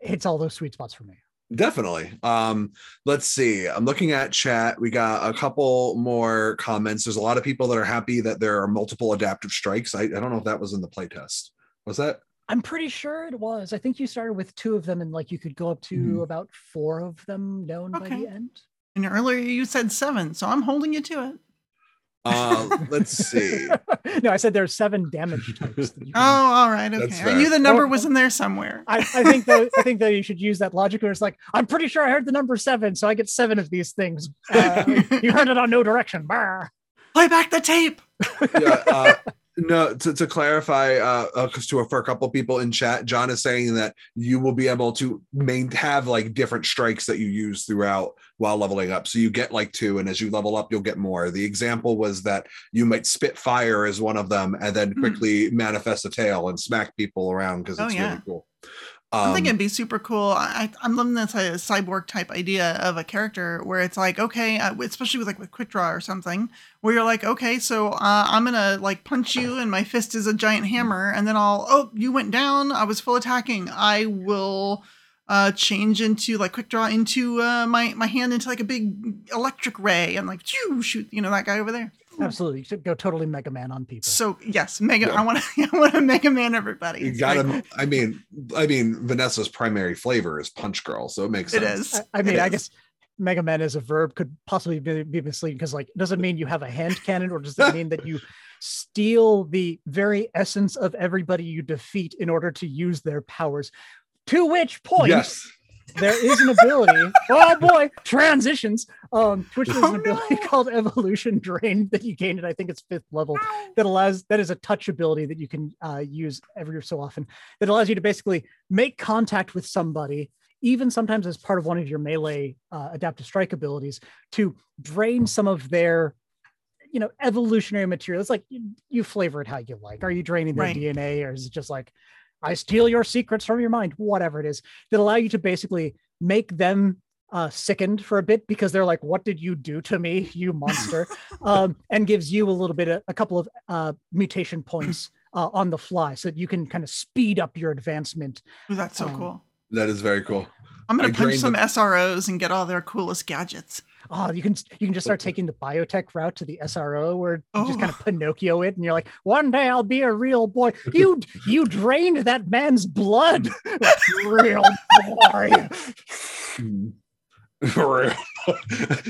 hits all those sweet spots for me. Definitely. Um, let's see. I'm looking at chat. We got a couple more comments. There's a lot of people that are happy that there are multiple adaptive strikes. I, I don't know if that was in the playtest. Was that? I'm pretty sure it was. I think you started with two of them, and like you could go up to Mhm. about four of them known by the end. And earlier you said seven, so I'm holding you to it. Uh, let's see. *laughs* no, I said there are seven damage types. *laughs* Oh, all right. Okay. I knew the number Oh, was in there somewhere. I, I think that I think that you should use that logic where it's like, I'm pretty sure I heard the number seven, so I get seven of these things. *laughs* Uh, you heard it on no direction. Brr. Play back the tape. yeah, uh, no, to, to clarify, uh, uh, to for a couple people in chat, John is saying that you will be able to main have like different strikes that you use throughout while leveling up. So you get like two, and as you level up, you'll get more. The example was that you might spit fire as one of them, and then Hmm. quickly manifest a tail and smack people around because Oh, it's yeah. really cool. I Um, think it'd be super cool. I, I'm loving this uh, cyborg type idea of a character where it's like, okay, uh, especially with like with quick draw or something, where you're like, okay, so uh, I'm gonna like punch you, and my fist is a giant hammer, and then I'll, oh, you went down. I was full attacking. I will uh, change into like quick draw into uh, my my hand into like a big electric ray, and like, shoot, you know that guy over there. Absolutely, you should go totally Mega Man on people. So yes, Mega. Yeah. I want to, *laughs* I want to Mega Man everybody. you gotta. I mean, I mean, Vanessa's primary flavor is Punch Girl, so it makes It sense. is. I, I mean, It I is. guess Mega Man as a verb could possibly be, be misleading because, like, does it mean you have a hand cannon, or does it mean that you *laughs* steal the very essence of everybody you defeat in order to use their powers? To which point, Yes. There is an ability. oh boy, transitions. Um, to which there's Oh, an ability called Evolution Drain that you gain at I think it's fifth level that allows that is a touch ability that you can uh, use every so often that allows you to basically make contact with somebody even sometimes as part of one of your melee uh, adaptive strike abilities to drain some of their you know evolutionary material. It's like you, you flavor it how you like. Are you draining their Right. DNA, or is it just like I steal your secrets from your mind? Whatever it is that allow you to basically make them uh, sickened for a bit because they're like, "What did you do to me, you *laughs* monster?" um, and gives you a little bit of a couple of uh, mutation *clears throat* points uh, on the fly, so that you can kind of speed up your advancement. Ooh, that's so Um, cool. That is very cool. I'm gonna punch some the- SROs and get all their coolest gadgets. Oh, you can you can just start taking the biotech route to the SRO, where you just kind of Oh. Pinocchio it, and you're like, one day I'll be a real boy. *laughs* You you drained that man's blood, *laughs* real boy. *laughs* Mm.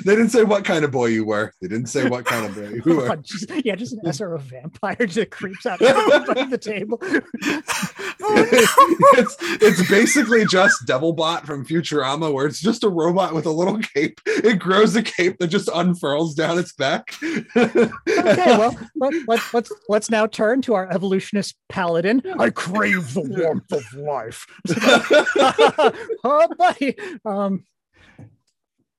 they didn't say what kind of boy you were. They didn't say what kind of boy you were. Yeah, just an SRO vampire just creeps out of the table. Oh, it's it's basically just Devilbot from Futurama, where it's just a robot with a little cape. It grows a cape that just unfurls down its back. Okay, well let, let, let's let's now turn to our evolutionist paladin. I crave the warmth of life. *laughs* oh, buddy. Um,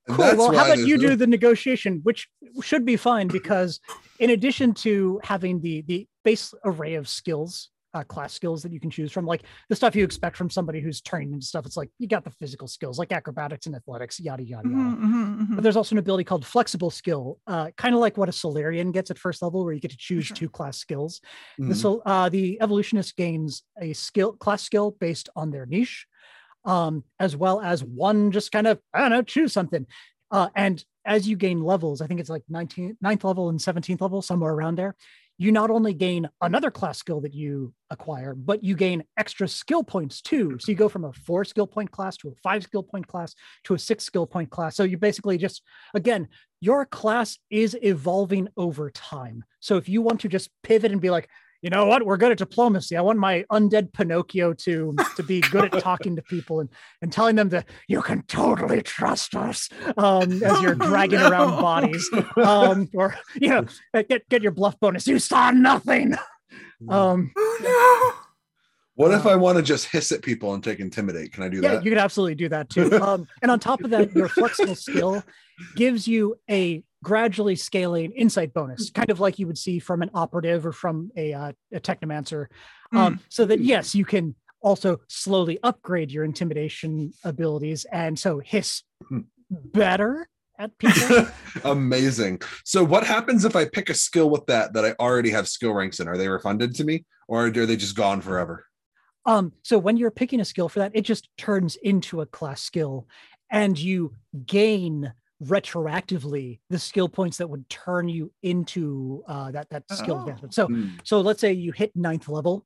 Cool. that's Well, how about you do the negotiation, which should be fine because in addition to having the the base array of skills, uh, class skills that you can choose from, like the stuff you expect from somebody who's trained and stuff, it's like you got the physical skills like acrobatics and athletics, yada yada yada. Mhm, mhm, mhm. But there's also an ability called flexible skill, uh, kind of like what a Solarian gets at first level, where you get to choose Sure. two class skills. The, Mhm. so uh, the evolutionist gains a skill class skill based on their niche, um, as well as one just kind of I don't know choose something. Uh, and as you gain levels, I think it's like 19th, 9th level and 17th level, somewhere around there. You not only gain another class skill that you acquire, but you gain extra skill points too. So you go from a four skill point class to a five skill point class to a six skill point class. So you basically just, again, your class is evolving over time. So if you want to just pivot and be like, you know what, we're good at diplomacy. I want my undead Pinocchio to to be *laughs* good at talking to people and and telling them that you can totally trust us um, as you're dragging around No. bodies, um, or you know, get get your bluff bonus. You saw nothing. Um, Oh, what if I want to just hiss at people and take intimidate? Can I do yeah, that? you could absolutely do that too. Um, and on top of that, your flexible skill gives you a gradually scaling insight bonus, kind of like you would see from an operative or from a, uh, a technomancer. Um, so that yes, you can also slowly upgrade your intimidation abilities, and so hiss Hmm. better at people. *laughs* Amazing. So, what happens if I pick a skill with that that I already have skill ranks in? Are they refunded to me, or are they just gone forever? Um, so when you're picking a skill for that, it just turns into a class skill, and you gain retroactively the skill points that would turn you into uh, that that skill Oh. advancement. So Hmm. so let's say you hit ninth level,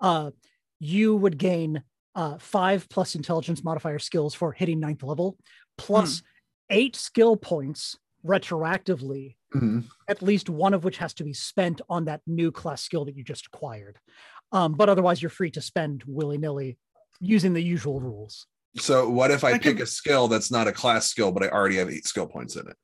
uh, you would gain uh, five plus intelligence modifier skills for hitting ninth level, plus eight skill points retroactively Mhm. at least one of which has to be spent on that new class skill that you just acquired. Um, but otherwise, you're free to spend willy nilly using the usual rules. So, what if I, I pick could- a skill that's not a class skill, but I already have eight skill points in it?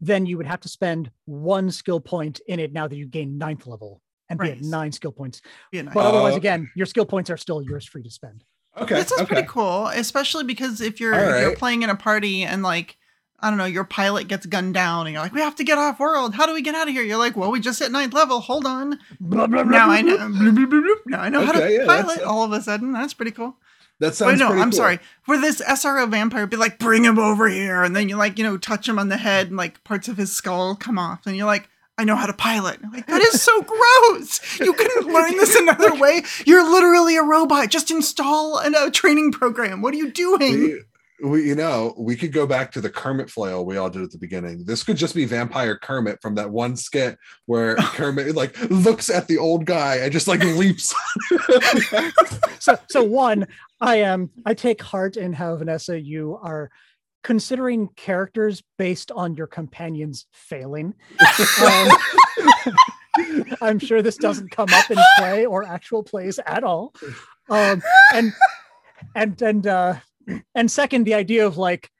Then you would have to spend one skill point in it now that you gain ninth level and be at nine skill points. be nice- But otherwise, Oh. again, your skill points are still yours free to spend. Okay. This is okay. pretty cool, especially because if you're All if you're playing in a party and like I don't know, your pilot gets gunned down and you're like, we have to get off world. How do we get out of here? You're like, well, we just hit ninth level. Hold on. Blah, blah, blah, Now blah, I know. blah. bloop, bloop, bloop, bloop. Now I know how to yeah, pilot. All of a sudden, that's pretty cool. That sounds Wait, no, I'm cool. sorry. For this SRO vampire, be like, bring him over here, and then you like, you know, touch him on the head, and like parts of his skull come off, and you're like, I know how to pilot. Like, that is so *laughs* gross. You couldn't learn this another way. You're literally a robot. Just install an- a training program. What are you doing? We, you know, we could go back to the Kermit flail we all did at the beginning. This could just be Vampire Kermit from that one skit where *laughs* Kermit like looks at the old guy and just like *laughs* leaps. so so one i am i take heart in how vanessa you are considering characters based on your companions failing um, *laughs* i'm sure this doesn't come up in play or actual plays at all um, and and and uh and second the idea of like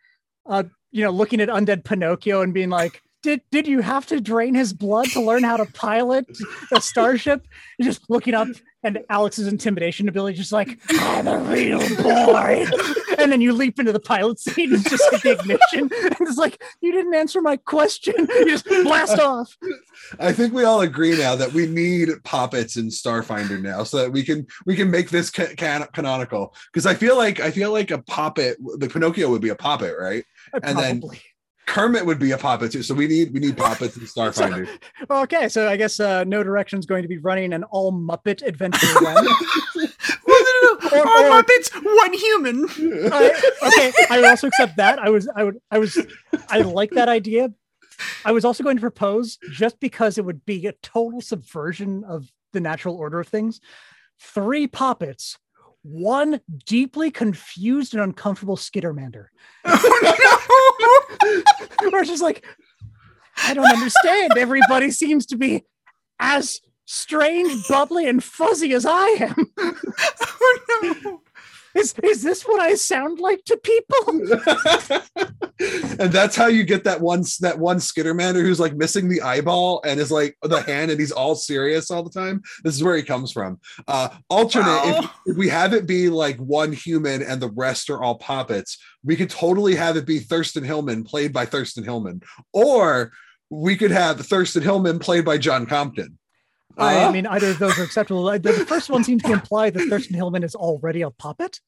uh you know looking at undead pinocchio and being like did did you have to drain his blood to learn how to pilot a starship You're just looking up and Alex's intimidation ability, just like, I'm a real boy. and then you leap into the pilot seat and just hit the ignition. And *laughs* it's like, you didn't answer my question. *laughs* You just blast off. I think we all agree now that we need poppets in Starfinder now, so that we can we can make this ca- can- canonical. Because I feel like I feel like a poppet, the Pinocchio would be a poppet, right? Uh, and then-. Kermit would be a poppet too. So we need we need poppets *laughs* in Starfinder. Okay, so I guess uh, No Direction is going to be running an all Muppet adventure *laughs* again. *laughs* Well, no, no, no. Or- All or- Muppets, one human. I, okay, I would also accept that. I was, I would, I was, I like that idea. I was also going to propose just because it would be a total subversion of the natural order of things. Three poppets, one deeply confused and uncomfortable Skittermander. Oh, Where it's just like, I don't understand. Everybody seems to be as strange, bubbly, and fuzzy as I am. oh no. Is is this what I sound like to people? *laughs* and that's how you get that one that one Skittermander who's like missing the eyeball and is like the hand and he's all serious all the time. This is where he comes from. Uh alternate if, if we have it be like one human and the rest are all puppets, we could totally have it be Thurston Hillman played by Thurston Hillman, or we could have Thurston Hillman played by John Compton. I Uh, mean, either of those are acceptable. Uh, The the first one seems to imply that Thurston Hillman is already a puppet.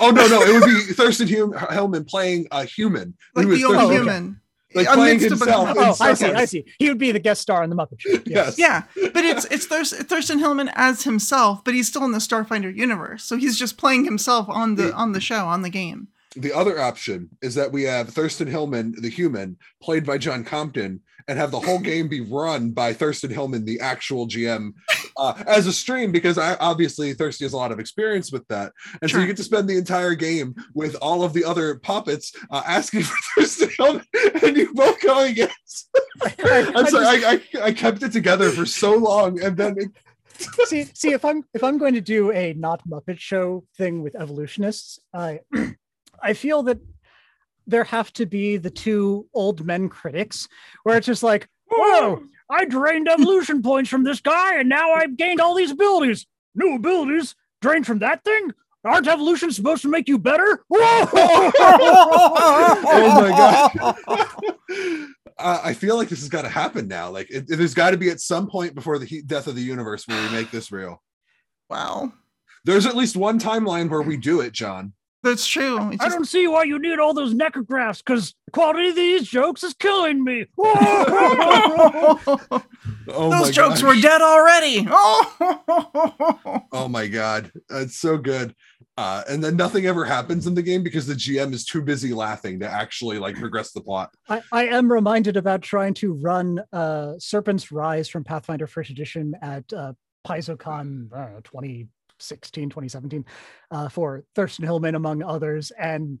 oh no, no, it would be Thurston Hum- Hillman playing a human. Like who is the only Thurston- human. like A playing mixed of himself. Oh, I see. I see. He would be the guest star in the Muppet Show. Yes. Yeah, but it's it's Thurs- Thurston Hillman as himself, but he's still in the Starfinder universe. So he's just playing himself on the on the show on the game. The other option is that we have Thurston Hillman, the human, played by John Compton, and have the whole *laughs* game be run by Thurston Hillman, the actual GM, uh, as a stream because I obviously Thirsty has a lot of experience with that, and so you get to spend the entire game with all of the other puppets uh, asking *laughs* for Thurston Hillman, and you both go against. I, *laughs* I'm sorry, I, I, I kept it together for so long, and then it, see, see if I'm if I'm going to do a not Muppet Show thing with evolutionists, I *clears throat* I feel that there have to be the two old men critics where it's just like, whoa, I drained evolution *laughs* points from this guy, and now I've gained all these abilities. New abilities drained from that thing. Aren't evolution supposed to make you better? Whoa! *laughs* oh my god *laughs* uh, i feel like this has got to happen now like it, there's got to be at some point before the he- death of the universe where we make this real Wow, there's at least one timeline where we do it john that's true. It's I just- don't see why you need all those necrografts because quality of these jokes is killing me. *laughs* Oh Those my jokes gosh. were dead already. Oh, *laughs* oh my god it's so good uh, and then nothing ever happens in the game because the gm is too busy laughing to actually like progress the plot I, I am reminded about trying to run uh, Serpent's Rise from Pathfinder First Edition at uh, PaizoCon I don't know, 2016, 2017 uh, for Thurston Hillman, among others. And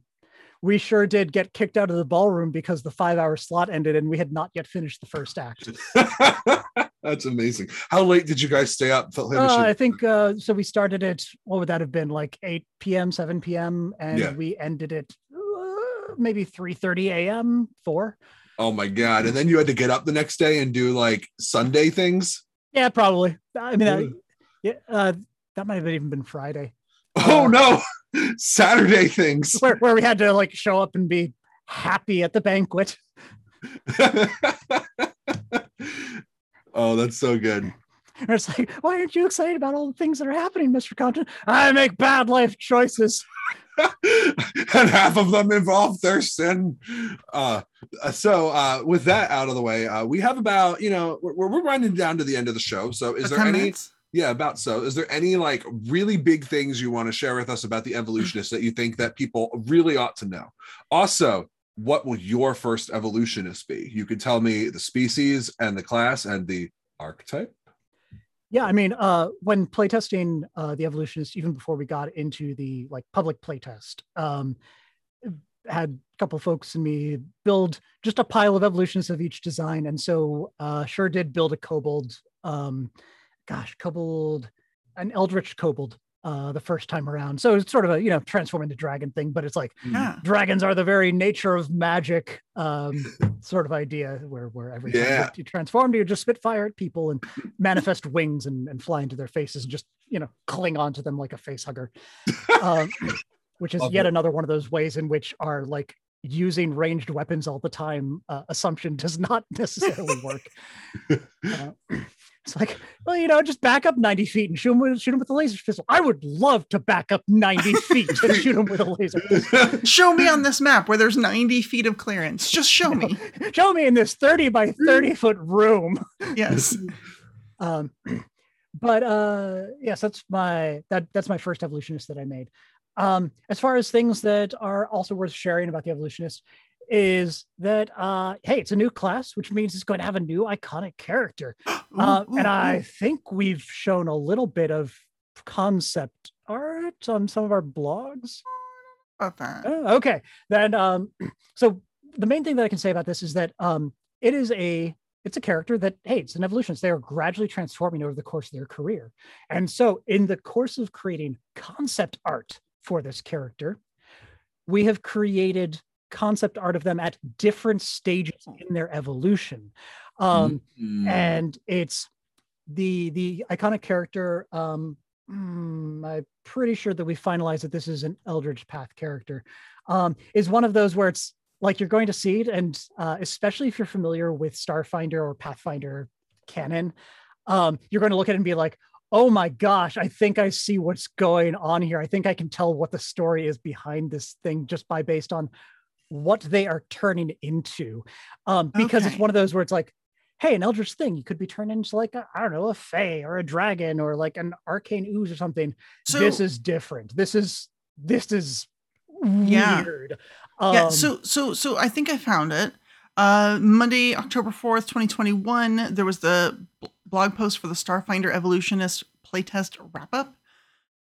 we sure did get kicked out of the ballroom because the five hour slot ended and we had not yet finished the first act. *laughs* that's amazing how late did you guys stay up Uh. I think uh, so. We started it, what would that have been, like 8 p.m., 7 p.m., and Yeah. we ended it uh, maybe 3 30 a.m., 4. oh my god and then you had to get up the next day and do like sunday things Yeah, probably. I mean, Ooh. yeah, uh, that might have even been Friday, *laughs* Oh Uh, no, *laughs* Saturday things. where where we had to like show up and be happy at the banquet. *laughs* oh, that's so good. And it's like, why aren't you excited about all the things that are happening, Mr. Compton? I make bad life choices. and half of them involve Thurston. Uh, so uh, with that out of the way, uh, we have about you know we're, we're running down to the end of the show. So is there any? minutes? Yeah, about so. Is there any like really big things you want to share with us about the evolutionists that you think that people really ought to know? Also, what will your first evolutionist be? You could tell me the species and the class and the archetype. Yeah, I mean, uh, when playtesting uh, the evolutionists, even before we got into the like public playtest, um, had a couple folks and me build just a pile of evolutionists of each design, and so uh, sure did build a kobold. Um, gosh, kobold, an eldritch kobold. Uh, the first time around, so it's sort of a you know transform into dragon thing, but it's like Yeah. dragons are the very nature of magic um sort of idea where where every Yeah. you, you transform you just spit fire at people and manifest wings and, and fly into their faces and just you know cling onto them like a face hugger um *laughs* which is Love yet it. another one of those ways in which our like using ranged weapons all the time uh, assumption does not *laughs* necessarily work. *laughs* Uh, *clears throat* it's like, well, you know, just back up 90 feet and shoot him with, shoot him with a laser pistol. I would love to back up 90 *laughs* feet and shoot him with a laser pistol. Show me on this map where there's 90 feet of clearance. Just show me. Show me in this 30 by 30 foot room. Yes. Um, *clears throat* but uh, yes, that's my that that's my first evolutionist that I made. Um, as far as things that are also worth sharing about the evolutionist is that uh, hey, it's a new class, which means it's going to have a new iconic character, *gasps* uh, Ooh, and I ooh. think we've shown a little bit of concept art on some of our blogs. that. Oh, okay. Then um *clears throat* so the main thing that I can say about this is that um it is a it's a character that hey, it's an evolutionist. They are gradually transforming over the course of their career. And so in the course of creating concept art for this character, we have created concept art of them at different stages in their evolution. Um Mm. and it's the the iconic character um mm, i'm pretty sure that we finalized that this is an eldritch path character um is one of those where it's like you're going to see it and uh, especially if you're familiar with starfinder or pathfinder canon um you're going to look at it and be like oh my gosh i think i see what's going on here i think i can tell what the story is behind this thing just by based on what they are turning into um because it's one of those where it's like hey, an eldritch thing, you could be turned into like a, I don't know, a fae or a dragon or like an arcane ooze or something. So this is different. This is this is Yeah. weird. yeah, Um, so so so I think I found it. Uh, Monday, October fourth, twenty twenty one. There was the blog post for the Starfinder Evolutionist playtest wrap up.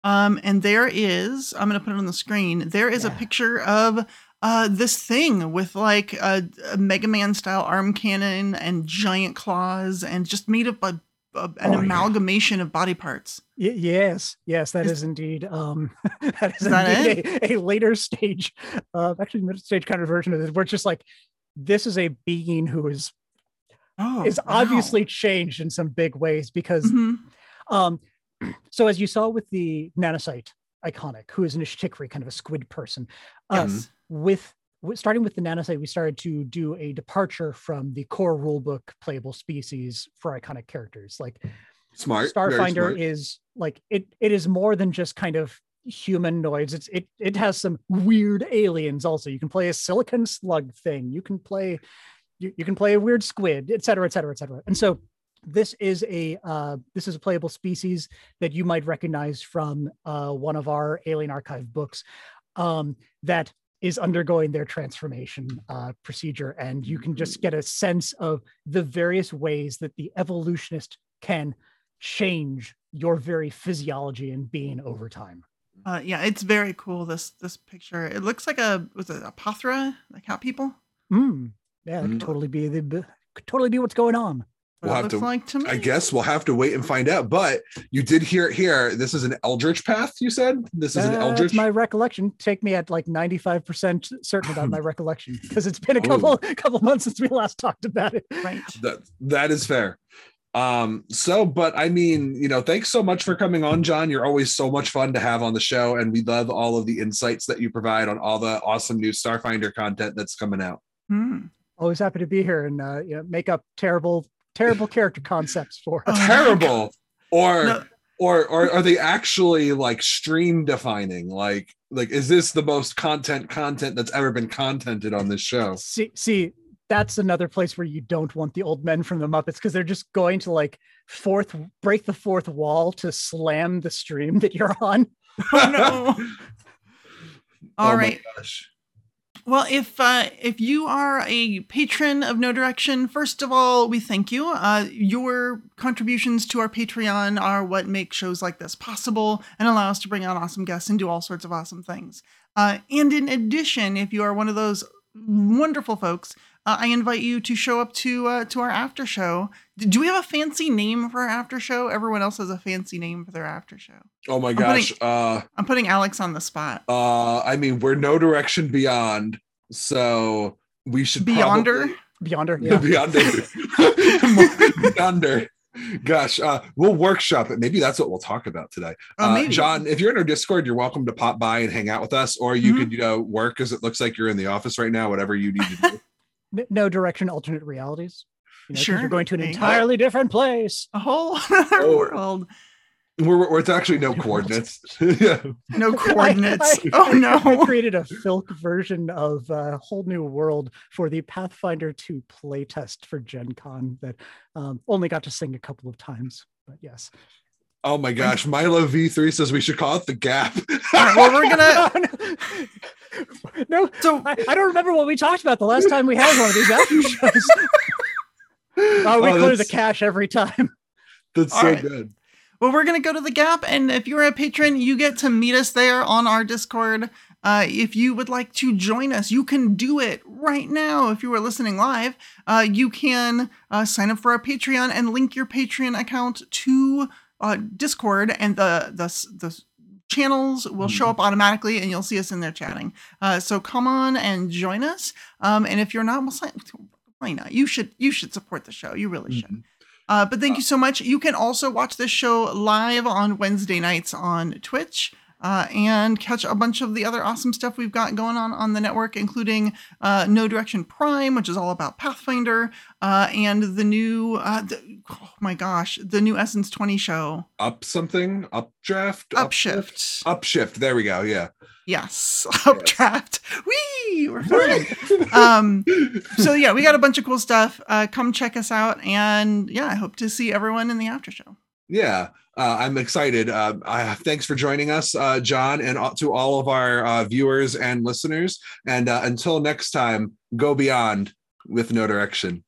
Um, and there is, I'm going to put it on the screen. There is a picture of uh, this thing with like a, a Mega Man style arm cannon and giant claws and just made up a, a- an Oh, yeah. amalgamation of body parts. y- yes, yes, that Is- is, indeed um *laughs* that is, Is that a, a later stage, uh actually mid stage kind of version of this, where it's just like this is a being who is Oh, is wow. obviously changed in some big ways because Mhm. Um, *clears throat* so as you saw with the nanocyte iconic, who is an Ijtikri, kind of a squid person, um, Yes. with, with starting with the nanocyte, we started to do a departure from the core rulebook playable species for iconic characters. Like smart. Starfinder smart. is like it. It is more than just kind of humanoids. It's it. It has some weird aliens also. You can play a silicon slug thing. You can play. You, you can play a weird squid, et cetera, et cetera, et cetera. And so this is a uh, this is a playable species that you might recognize from uh, one of our Alien Archive books um, that is undergoing their transformation uh, procedure, and you can just get a sense of the various ways that the evolutionist can change your very physiology and being over time. Uh, yeah, it's very cool. This this picture. It looks like a was it a Pahtra, like cat people. Mm, yeah, that Mm. could totally be the could totally be what's going on. We'll have looks to- like to me. I guess we'll have to wait and find out. But you did hear it here. This is an Eldritch path. You said this is an Eldritch. my recollection. Take me at like ninety five percent certain about my *laughs* recollection because it's been a Oh. couple *laughs* couple months since we last talked about it. right. That that is fair. Um, so, but I mean, you know, thanks so much for coming on, John. You're always so much fun to have on the show, and we love all of the insights that you provide on all the awesome new Starfinder content that's coming out. Hmm. Always happy to be here and uh, you know, make up terrible terrible character concepts for Oh us. Terrible, or No. or or are they actually like stream defining? Like, like is this the most content content that's ever been contented on this show? See, see, that's another place where you don't want the old men from the Muppets because they're just going to like fourth break the fourth wall to slam the stream that you're on. Oh no. All Oh my right. gosh. Well, if uh, if you are a patron of No Direction, first of all, we thank you. Uh, your contributions to our Patreon are what make shows like this possible and allow us to bring on awesome guests and do all sorts of awesome things. Uh, and in addition, if you are one of those wonderful folks, uh, I invite you to show up to uh, to our after show. Do we have a fancy name for our after show? Everyone else has a fancy name for their after show. Oh my I'm gosh. putting- uh I'm putting Alex on the spot. uh I mean we're no direction beyond. So we should Beyonder. Beyonder, *laughs* probably- yeah. Beyonder. *laughs* Beyonder. Gosh, uh, we'll workshop it. Maybe that's what we'll talk about today. Oh, Uh, maybe. John, if you're in our Discord, you're welcome to pop by and hang out with us, or you Mhm. could, you know, work because it looks like you're in the office right now. Whatever you need to do. *laughs* N- No direction, alternate realities. You know, 'cause Sure. You're going to an Hey. entirely different place. A whole *laughs* Oh. other world. We're, we're it's actually no *laughs* coordinates. *laughs* yeah. No coordinates. I- oh I no. created a Filk version of a whole new world for the Pathfinder 2 playtest for Gen Con that um, only got to sing a couple of times. But yes. Oh my gosh, Milo V3 says we should call it the Gap. All right, well, we're gonna. *laughs* *laughs* no, So I, I don't remember what we talked about the last time we had one of these after shows. *laughs* Oh, we Oh, clear the that's- cache every time. That's All so right. good. Well, we're going to go to the Gap, and if you're a patron, you get to meet us there on our Discord. Uh, if you would like to join us, you can do it right now. If you are listening live, uh, you can uh, sign up for our Patreon and link your Patreon account to uh, Discord, and the the the channels will show up automatically, and you'll see us in there chatting. Uh, so come on and join us. Um, and if you're not, well, why not? You should you should support the show. You really should. Mhm. Uh, but thank you so much. You can also watch this show live on Wednesday nights on Twitch uh, and catch a bunch of the other awesome stuff we've got going on on the network, including uh, No Direction Prime, which is all about Pathfinder, uh, and the new, uh, the, oh my gosh, the new Essence 20 show, Up something, updraft, Upshift. upshift. There we go. Yeah. Yes, *laughs* Updraft. Whee! We're flying. *laughs* um, so yeah, we got a bunch of cool stuff. Uh, come check us out, and yeah, I hope to see everyone in the after show. Yeah, uh, I'm excited. Uh, I, thanks for joining us, uh, John, and to all of our uh, viewers and listeners. And uh, until next time, go beyond with no direction.